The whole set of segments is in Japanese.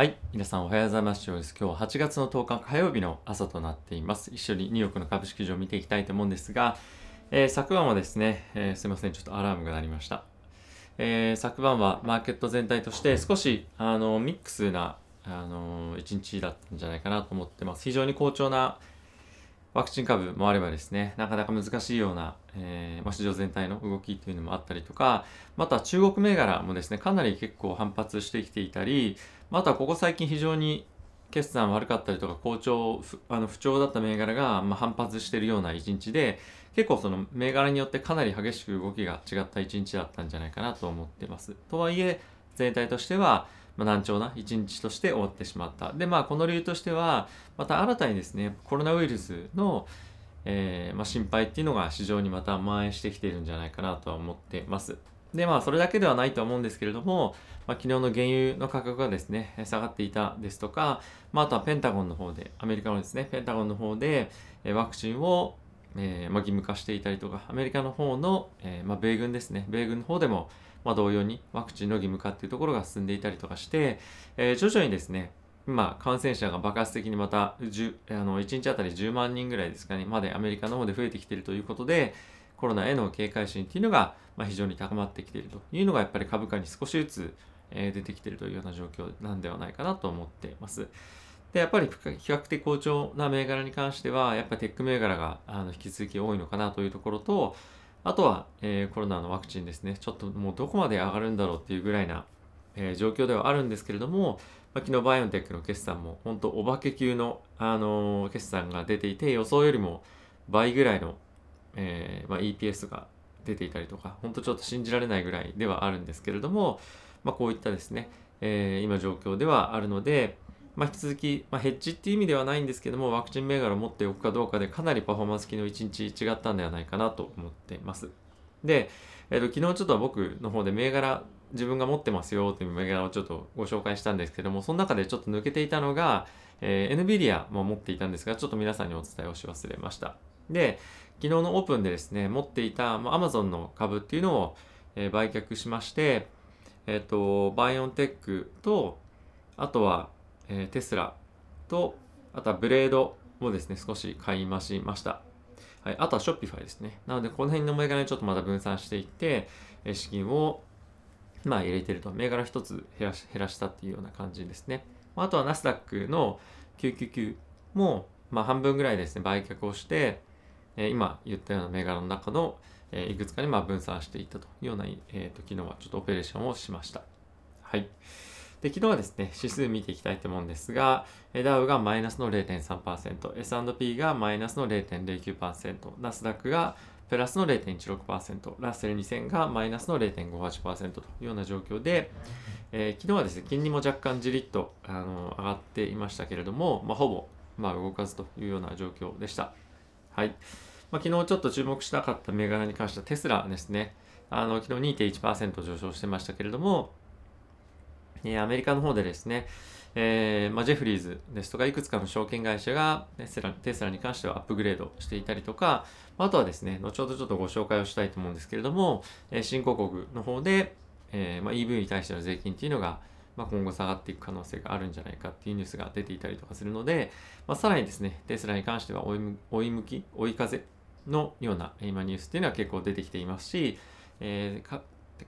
はい。皆さんおはようございます。今日は8月の10日火曜日の朝となっています。一緒にニューヨークの株式市場を見ていきたいと思うんですが、えー昨晩はですね、えーすいません、ちょっとアラームが鳴りました。えー昨晩はマーケット全体として少しあのミックスなあの一日だったんじゃないかなと思ってます。非常に好調なワクチン株もあればですね、なかなか難しいような、えーま、市場全体の動きというのもあったりとか、また中国銘柄もですね、かなり結構反発してきていたり、またここ最近非常に決算悪かったりとか好調あの不調だった銘柄が、ま、反発しているような一日で結構その銘柄によってかなり激しく動きが違った一日だったんじゃないかなと思ってます。とはいえ全体としては、ま、難聴な一日として終わってしまった。でまあこの理由としてはまた新たにですねコロナウイルスのえまあ、心配っていうのが市場にまた蔓延してきているんじゃないかなとは思ってます。でまあそれだけではないと思うんですけれども、まあ、昨日の原油の価格がですね下がっていたですとか、まあ、あとはペンタゴンの方でアメリカのですねペンタゴンの方でワクチンを、えーまあ、義務化していたりとかアメリカの方の、えーまあ、米軍ですね米軍の方でも、まあ、同様にワクチンの義務化っていうところが進んでいたりとかして、えー徐々にですね今感染者が爆発的にまた10あの1日あたり10万人ぐらいですかねまでアメリカの方で増えてきているということでコロナへの警戒心っていうのが、ま、非常に高まってきているというのがやっぱり株価に少しずつ、え出てきているというような状況なんではないかなと思っています。でやっぱり比較的好調な銘柄に関してはやっぱりテック銘柄があの引き続き多いのかなというところとあとは、えーコロナのワクチンですねちょっともうどこまで上がるんだろうっていうぐらいな、えー状況ではあるんですけれども、まあ、昨日バイオンテックの決算も本当お化け級の、あのー決算が出ていて予想よりも倍ぐらいの、えーまあ、EPS が出ていたりとか本当ちょっと信じられないぐらいではあるんですけれども、まあ、こういったですね、えー今状況ではあるので、まあ、引き続き、まあ、ヘッジっていう意味ではないんですけどもワクチン銘柄を持っておくかどうかでかなりパフォーマンス機能1日違ったんではないかなと思っています。で、えーと昨日ちょっと僕の方で銘柄自分が持ってますよという銘柄をちょっとご紹介したんですけどもその中でちょっと抜けていたのが、えー NVIDIA も持っていたんですがちょっと皆さんにお伝えをし忘れました。で昨日のオープンでですね持っていた、まあ、Amazon の株っていうのを、え売却しましてえっ、とバイオンテックとあとは、えテスラとあとはブレードもですね少し買い増しましたはい、あとは Shopify ですね。なので、この辺の銘柄にちょっとまた分散していって、え資金を、まあ、入れてると。銘柄一つ減らし減らしたっていうような感じですね。あとはナスダックの999も、まあ、半分ぐらいですね、売却をして、え今言ったような銘柄の中の、えいくつかにまあ分散していったというような、えーと昨日はちょっとオペレーションをしました。はい。で、昨日はですね、指数見ていきたいと思うんですが、ダウがマイナスの0.3%、S&P がマイナスの0.09%、ナスダックがプラスの0.16%、ラッセル2000がマイナスの0.58%というような状況で、えー昨日はですね、金利も若干じりっとあの上がっていましたけれども、まあ、ほぼ、まあ、動かずというような状況でした。はい。まあ、昨日ちょっと注目したかった銘柄に関してはテスラですね。あの昨日2.1%上昇してましたけれども、えアメリカの方でですね、えーまあ、ジェフリーズですとかいくつかの証券会社がテスラテスラに関してはアップグレードしていたりとかあとはですね後ほどちょっとご紹介をしたいと思うんですけれども、えー新興国の方で、えーまあ、EV に対しての税金っていうのが、まあ、今後下がっていく可能性があるんじゃないかっていうニュースが出ていたりとかするので、まあ、さらにですねテスラに関しては追い追い向き追い風のような今ニュースっていうのは結構出てきていますし、えー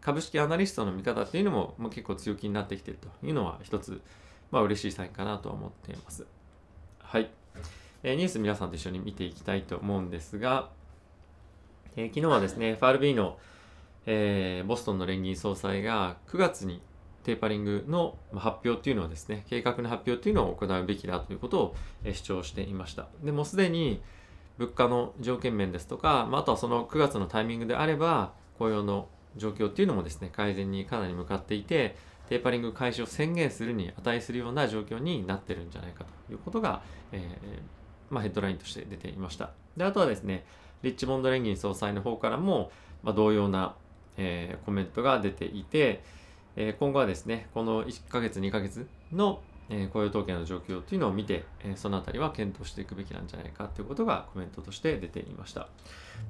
株式アナリストの見方っていうのも、まあ、結構強気になってきているというのは一つ、まあ嬉しいサインかなと思っています。はい。えーニュース皆さんと一緒に見ていきたいと思うんですが、えー昨日はですね、FRB の、えーボストンの連銀総裁が9月にテーパリングの発表っていうのはですね、計画の発表っていうのを行うべきだということを主張していました。でもうすでに物価の条件面ですとか、まあ、あとはその9月のタイミングであれば、雇用の状況っていうのもですね、改善にかなり向かっていて、テーパリング開始を宣言するに値するような状況になってるんじゃないかということが、えーまあ、ヘッドラインとして出ていました。で、あとはですね、リッチモンド連銀総裁の方からも、まあ、同様な、えーコメントが出ていて、え今後はですね、この1ヶ月、2ヶ月の、え雇用統計の状況っていうのを見て、えそのあたりは検討していくべきなんじゃないかということがコメントとして出ていました。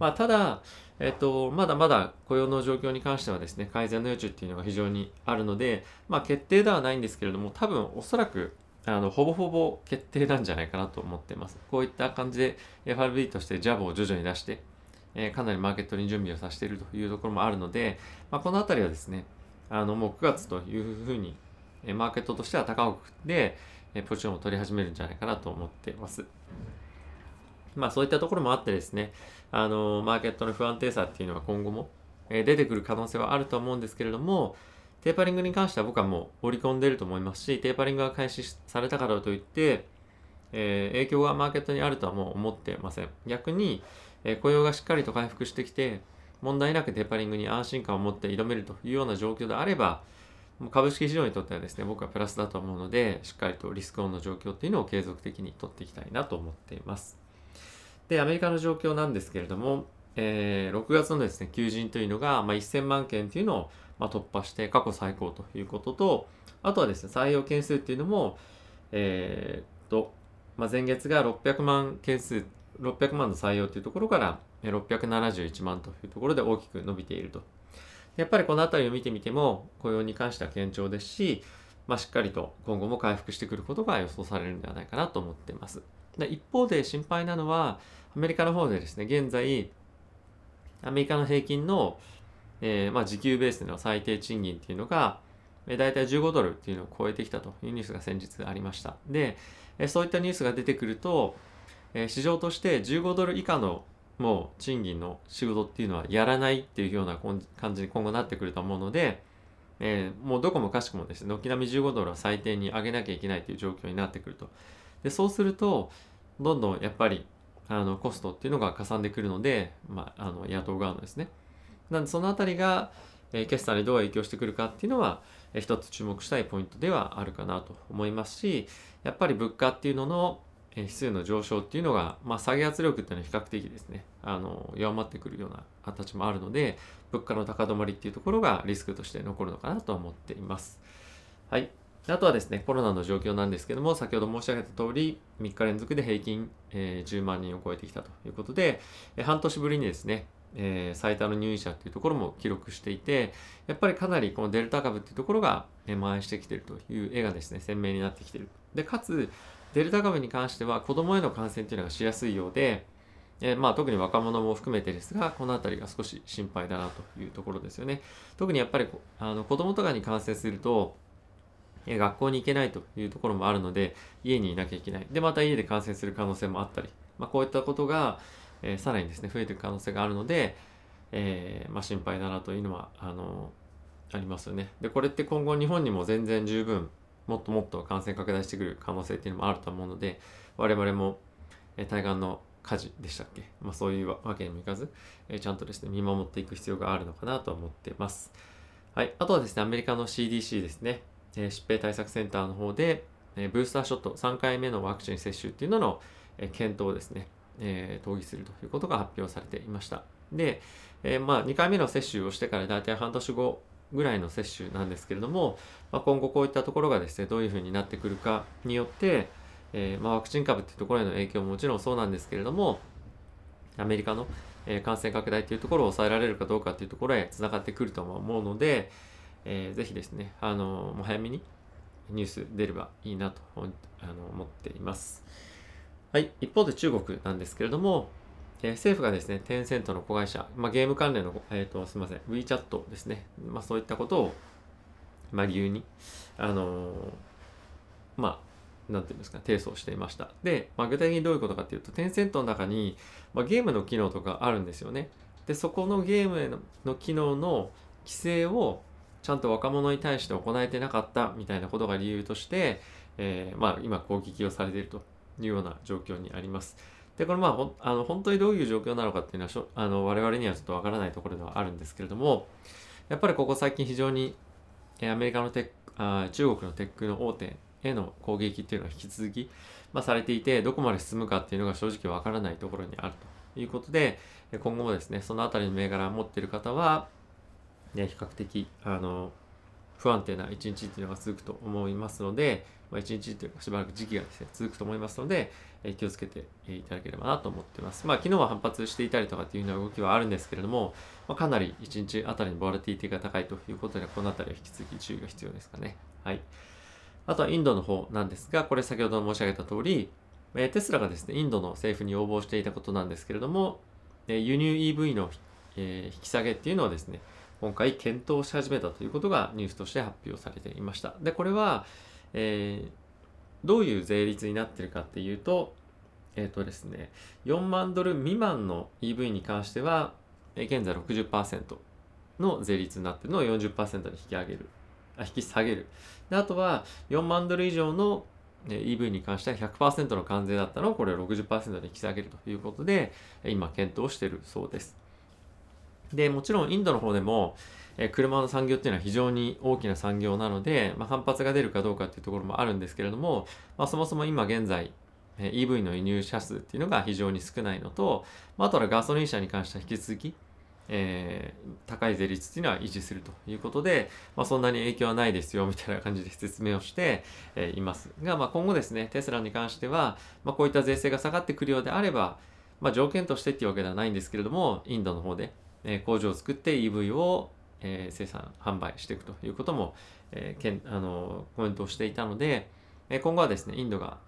まあ、ただ、えっと、まだまだ雇用の状況に関してはですね、改善の余地っていうのが非常にあるので、まあ、決定ではないんですけれども、多分おそらくあのほぼほぼ決定なんじゃないかなと思っています。こういった感じで FRB としてジャブを徐々に出して、え、かなりマーケットに準備をさせているというところもあるので、まあ、このあたりはですね、あのもう9月というふうに、えー、マーケットとしては高くで、えー、ポジションを取り始めるんじゃないかなと思っています。まあそういったところもあってですね、あのマーケットの不安定さっていうのは今後も、え出てくる可能性はあると思うんですけれども、テーパリングに関しては僕はもう織り込んでいると思いますし、テーパリングが開始されたからといって、えー、影響がマーケットにあるとはもう思ってません。逆に、えー、雇用がしっかりと回復してきて、問題なくテーパリングに安心感を持って挑めるというような状況であれば、株式市場にとってはですね、僕はプラスだと思うので、しっかりとリスクオンの状況っていうのを継続的に取っていきたいなと思っています。で、アメリカの状況なんですけれども、えー、6月のですね、求人というのが、まあ、1000万件というのを、まあ、突破して過去最高ということと、あとはですね、採用件数っていうのも、えー、と、まあ、前月が600万件数、600万の採用というところから671万というところで大きく伸びていると。やっぱりこの辺りを見てみても雇用に関しては堅調ですし、まあ、しっかりと今後も回復してくることが予想されるんではないかなと思っています。で一方で心配なのはアメリカの方でですね現在アメリカの平均の、えー、まあ、時給ベースでの最低賃金っていうのが、えー、大体15ドルっていうのを超えてきたというニュースが先日ありました。で、え、そういったニュースが出てくると、え市場として15ドル以下のもう賃金の仕事っていうのはやらないっていうような感じに今後なってくると思うので、えー、もうどこもかしくもですね、軒並み15ドルは最低に上げなきゃいけないという状況になってくると。で、そうすると、どんどんやっぱり、あの、コストっていうのがかさんでくるので、まあ、あの、野党側のですね。なんで、そのあたりが、えー、決算にどう影響してくるかっていうのは、えー、一つ注目したいポイントではあるかなと思いますし、やっぱり物価っていうのの指数の上昇っていうのが、まあ、下げ圧力っていうのは比較的ですね、あの、弱まってくるような形もあるので、物価の高止まりっていうところがリスクとして残るのかなと思っています。はい。あとはですね、コロナの状況なんですけども、先ほど申し上げた通り、3日連続で平均、えー、10万人を超えてきたということで、えー、半年ぶりにですね、えー、最多の入院者っていうところも記録していて、やっぱりかなりこのデルタ株っていうところが、え、蔓延してきているという絵がですね、鮮明になってきている。で、かつ、デルタ株に関しては子供への感染というのがしやすいようで、えー、まあ、特に若者も含めてですが、この辺りが少し心配だなというところですよね。特にやっぱりあの子供とかに感染すると、え学校に行けないというところもあるので、家にいなきゃいけない。で、また家で感染する可能性もあったり、まあ、こういったことが、えー、さらにですね、増えていく可能性があるので、え、まあ、心配だなというのは、あのありますよね。で、これって今後日本にも全然十分もっともっと感染拡大してくる可能性っていうのもあると思うので、我々も、え対岸の火事でしたっけ、まあ、そういうわけにもいかず、えちゃんとですね、見守っていく必要があるのかなと思ってます。はい。あとはですね、アメリカの CDC ですね、え疾病対策センターの方で、えブースターショット3回目のワクチン接種っていうのの、え検討をですね、え、討議するということが発表されていました。で、えー、まあ、2回目の接種をしてから大体半年後ぐらいの接種なんですけれども、まあ、今後こういったところがですねどういうふうになってくるかによって、えー、まあ、ワクチン株っていうところへの影響ももちろんそうなんですけれどもアメリカの、え感染拡大というところを抑えられるかどうかというところへつながってくると思うので、えー、ぜひですね、あのもう早めにニュース出ればいいなとあの思っています。はい、一方で中国なんですけれども、えー、政府がですね、テンセントの子会社、まあ、ゲーム関連の、えっ、ー、と、すみません、WeChat ですね、まあ、そういったことを、まあ、理由に、あのー、まあ、なんていうんですか、提訴していました。で、まあ、具体的にどういうことかっていうと、テンセントの中に、まあ、ゲームの機能とかあるんですよね。で、そこのゲームの機能の規制をちゃんと若者に対して行えてなかったみたいなことが理由として、えー、まあ、今攻撃をされているというような状況にあります。で、これまあ、あの本当にどういう状況なのかっていうのはしょあの我々にはちょっとわからないところではあるんですけれども、やっぱりここ最近非常にアメリカのテックあ中国のテックの大手への攻撃っていうのは引き続き、まあ、されていて、どこまで進むかっていうのが正直わからないところにあるということで、今後もですね、そのあたりの銘柄を持っている方は、ね、比較的あの不安定な一日っていうのが続くと思いますので、まあ、1日というかしばらく時期がですね、続くと思いますので、え気をつけていただければなと思っています。まあ、昨日は反発していたりとかっていうような動きはあるんですけれども、まあ、かなり1日あたりにボラティティが高いということで、このあたりは引き続き注意が必要ですかね。はい。あとはインドの方なんですが、これ先ほど申し上げた通り、えテスラがですね、インドの政府に応募していたことなんですけれども、え輸入 EV の、え引き下げっていうのはですね、今回検討し始めたということがニュースとして発表されていました。で、これは、えー、どういう税率になってるかっていうと、えっ、ー、とですね、4万ドル未満の EV に関しては、え現在60%の税率になってるのを40%に引き上げる。あ引き下げる。であとは、4万ドル以上の EV に関しては100%の関税だったのをこれを60%に引き下げるということで、今検討しているそうです。で、もちろんインドの方でも、え車の産業っていうのは非常に大きな産業なので、まあ、反発が出るかどうかっていうところもあるんですけれども、まあ、そもそも今現在、え EV の輸入車数っていうのが非常に少ないのと、まあ、とはガソリン車に関しては引き続き、えー、高い税率っていうのは維持するということで、まあ、そんなに影響はないですよみたいな感じで説明をして、え、いますが、まあ、今後ですねテスラに関しては、ま、こういった税制が下がってくるようであれば、ま、条件としてっていうわけではないんですけれどもインドの方で、え、工場を作って EV を、えー、生産販売していくということも、えー、けんあのコメントをしていたので、えー、今後はですねインドが、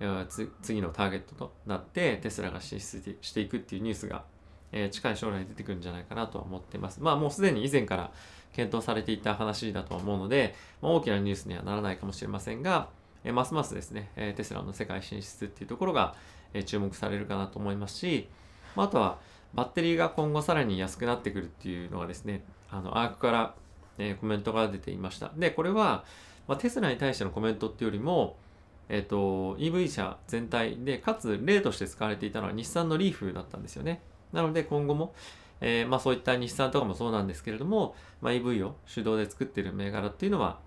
えー、次のターゲットとなってテスラが進出していくっていうニュースがえー、近い将来出てくるんじゃないかなとは思ってます。まあもうすでに以前から検討されていた話だと思うので、まあ、大きなニュースにはならないかもしれませんが、えー、ますますですね、えー、テスラの世界進出っていうところが、えー、注目されるかなと思いますし、まあ、あとはバッテリーが今後さらに安くなってくるっていうのはですね、あのアークから、えー、コメントが出ていました。で、これは、まあ、テスラに対してのコメントっていうよりも、えっ、ー、と、EV 車全体で、かつ例として使われていたのは日産のリーフだったんですよね。なので今後も、えー、まあ、そういった日産とかもそうなんですけれども、まあ、EV を手動で作っている銘柄っていうのは、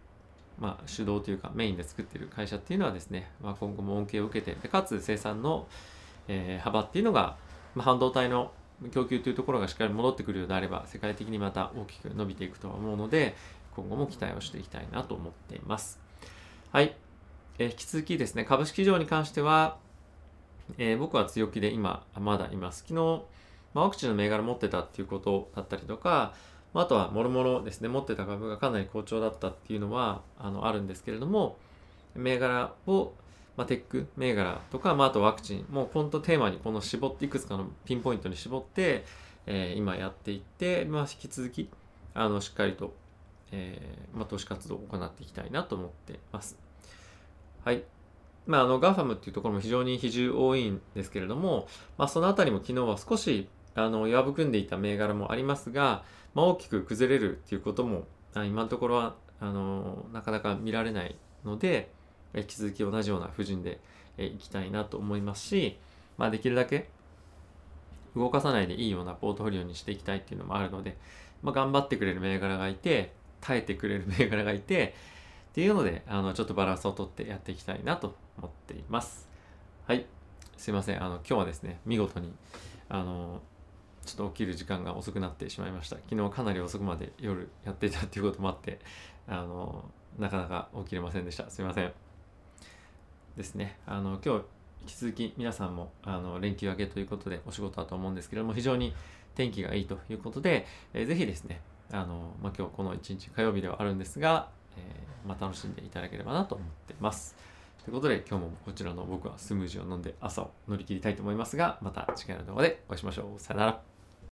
まあ、手動というかメインで作っている会社っていうのはですね、まあ、今後も恩恵を受けてかつ生産の、えー、幅っていうのが、まあ、半導体の供給というところがしっかり戻ってくるようであれば世界的にまた大きく伸びていくとは思うので今後も期待をしていきたいなと思っています。はい。えー、引き続きですね、株式市場に関しては、えー、僕は強気で今まだいます。昨日まあ、ワクチンの銘柄持ってたっていうことだったりとか、まあ、あとはもろもろですね、持ってた株がかなり好調だったっていうのはあのあるんですけれども、銘柄を、まあ、テック銘柄とか、まあ、あとワクチン、もう本当テーマにこの絞って、いくつかのピンポイントに絞って、えー、今やっていって、まあ、引き続き、あの、しっかりと、えー、まあ、投資活動を行っていきたいなと思ってます。はい。まあ、あの、 GAFAM っていうところも非常に比重多いんですけれども、まあ、そのあたりも昨日は少し、あの弱含んでいた銘柄もありますが、まあ、大きく崩れるっていうことも今のところはあのなかなか見られないので引き続き同じような布陣でいきたいなと思いますし、まあ、できるだけ動かさないでいいようなポートフォリオにしていきたいっていうのもあるので、まあ、頑張ってくれる銘柄がいて耐えてくれる銘柄がいてっていうのであのちょっとバランスをとってやっていきたいなと思っています。はい。すいません。あの今日はですね見事にあのちょっと起きる時間が遅くなってしまいました。昨日かなり遅くまで夜やっていたっていうこともあってあのなかなか起きれませんでした。すいません。ですね。あの今日引き続き皆さんもあの連休明けということでお仕事だと思うんですけれども非常に天気がいいということで、えー、ぜひですねあの、まあ、今日この一日火曜日ではあるんですが、えー、まあ、楽しんでいただければなと思っています。ということで今日もこちらの僕はスムージーを飲んで朝を乗り切りたいと思いますがまた次回の動画でお会いしましょう。さよなら。